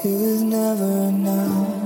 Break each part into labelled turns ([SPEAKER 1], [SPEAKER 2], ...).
[SPEAKER 1] It was never enough.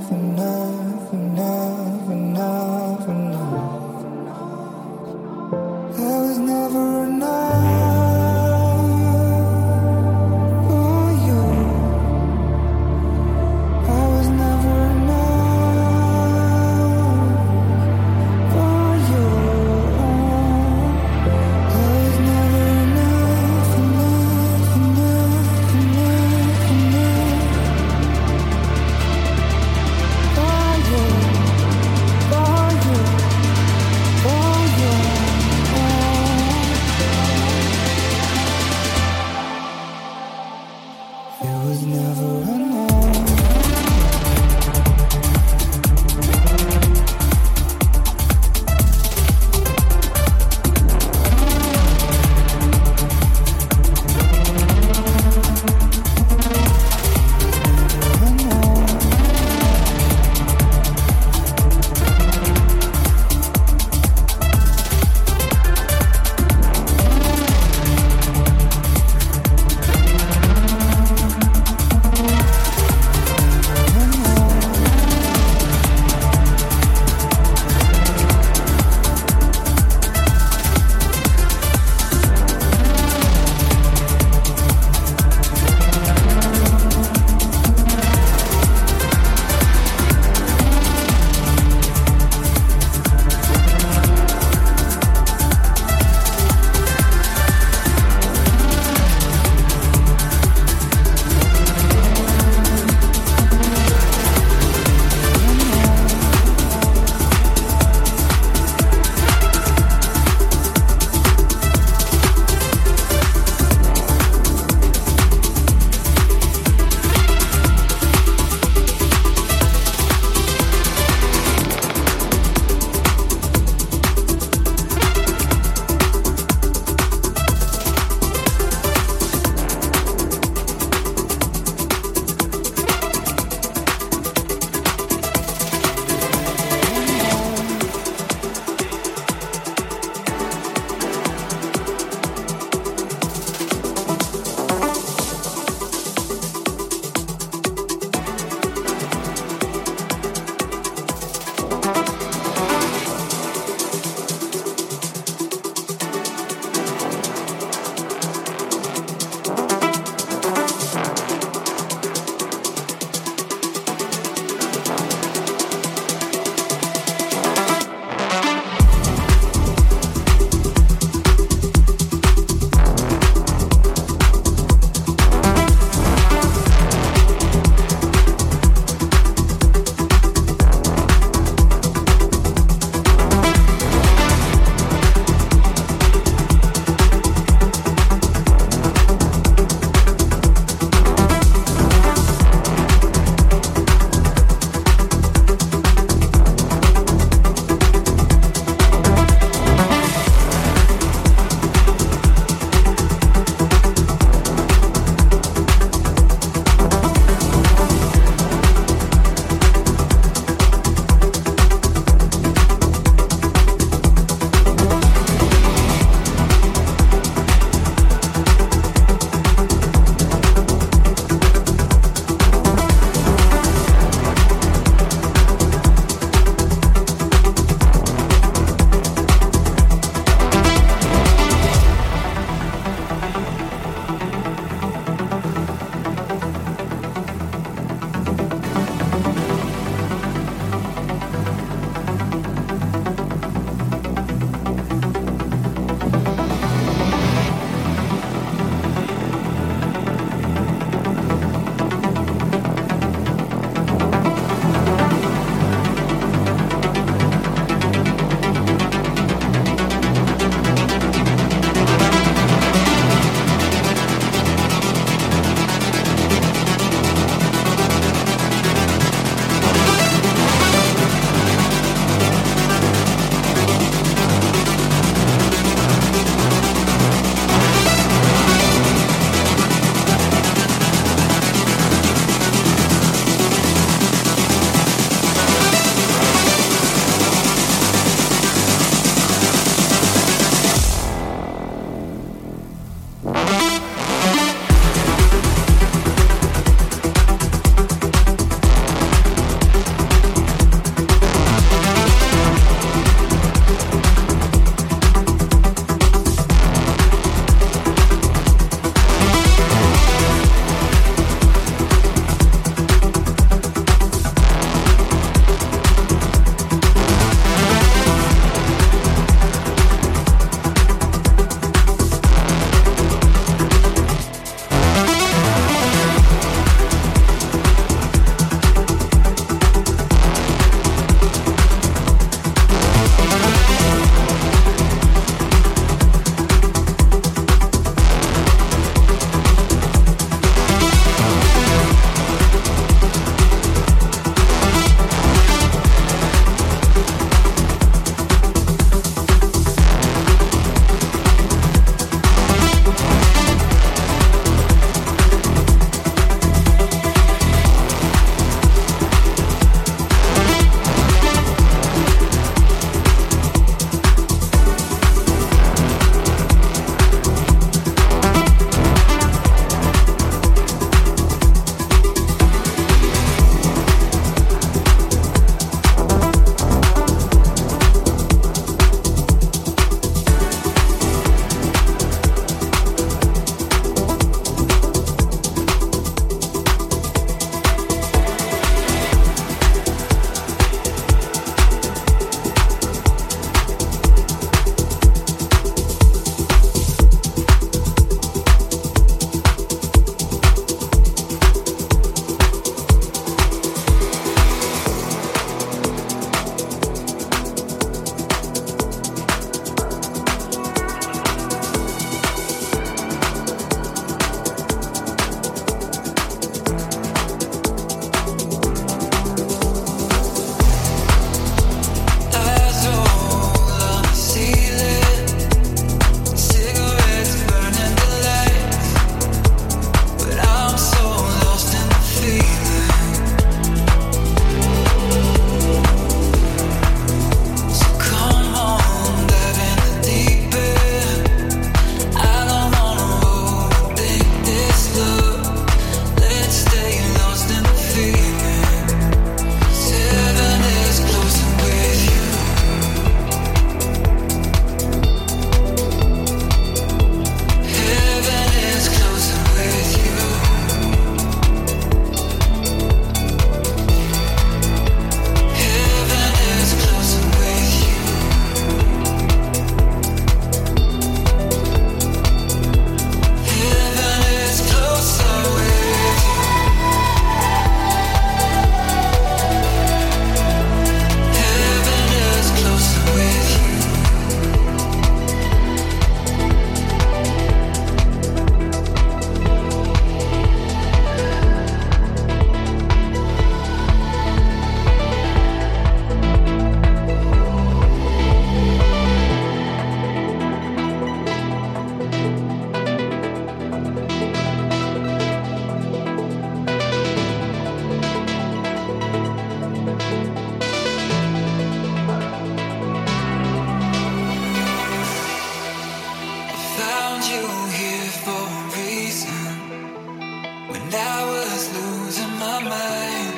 [SPEAKER 2] losing my mind.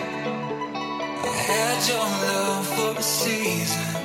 [SPEAKER 2] I had your love for a season.